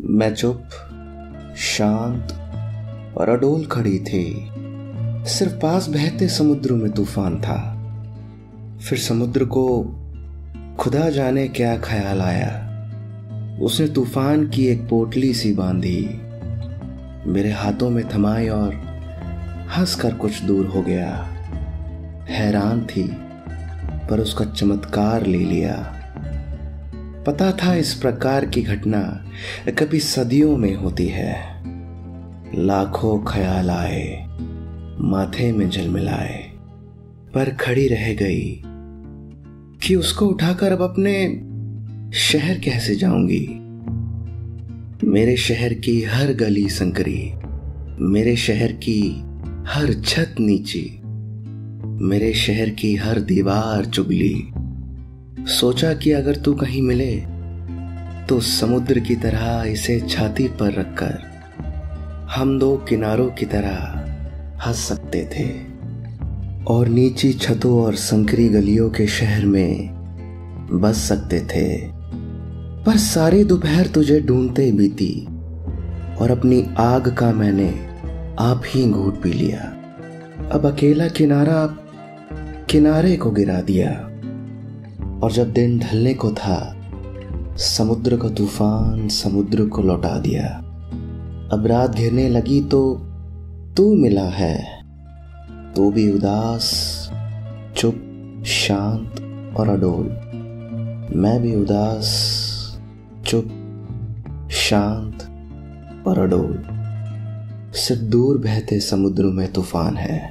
मैं चुप, शांत और अडोल खड़ी थी। सिर्फ़ पास बहते समुद्र में तूफ़ान था। फिर समुद्र को खुदा जाने क्या ख्याल आया। उसने तूफ़ान की एक पोटली सी बांधी। मेरे हाथों में थमाई और हंसकर कुछ दूर हो गया। हैरान थी, पर उसका चमत्कार ले लिया। पता था इस प्रकार की घटना कभी सदियों में होती है। लाखों ख्याल आए, माथे में मिलाए पर खड़ी रह गई कि उसको उठाकर अब अपने शहर कैसे जाऊँगी? मेरे शहर की हर गली संकरी, मेरे शहर की हर छत नीची, मेरे शहर की हर दीवार चुगली सोचा कि अगर तू कहीं मिले तो समुद्र की तरह इसे छाती पर रखकर हम दो किनारों की तरह हंस सकते थे। और नीची छतों और संकरी गलियों के शहर में बस सकते थे। पर सारी दोपहर तुझे ढूंढते बीती, और अपनी आग का मैंने आप ही घूट पी लिया। अब अकेला किनारा किनारे को गिरा दिया। और जब दिन ढलने को था, समुद्र का तूफ़ान समुद्र को लौटा दिया। अब रात घिरने लगी तो तू मिला है। तो भी उदास, चुप, शांत और अडोल। मैं भी उदास, चुप, शांत और अडोल। सिर्फ़ दूर बहते समुद्र में तूफ़ान है।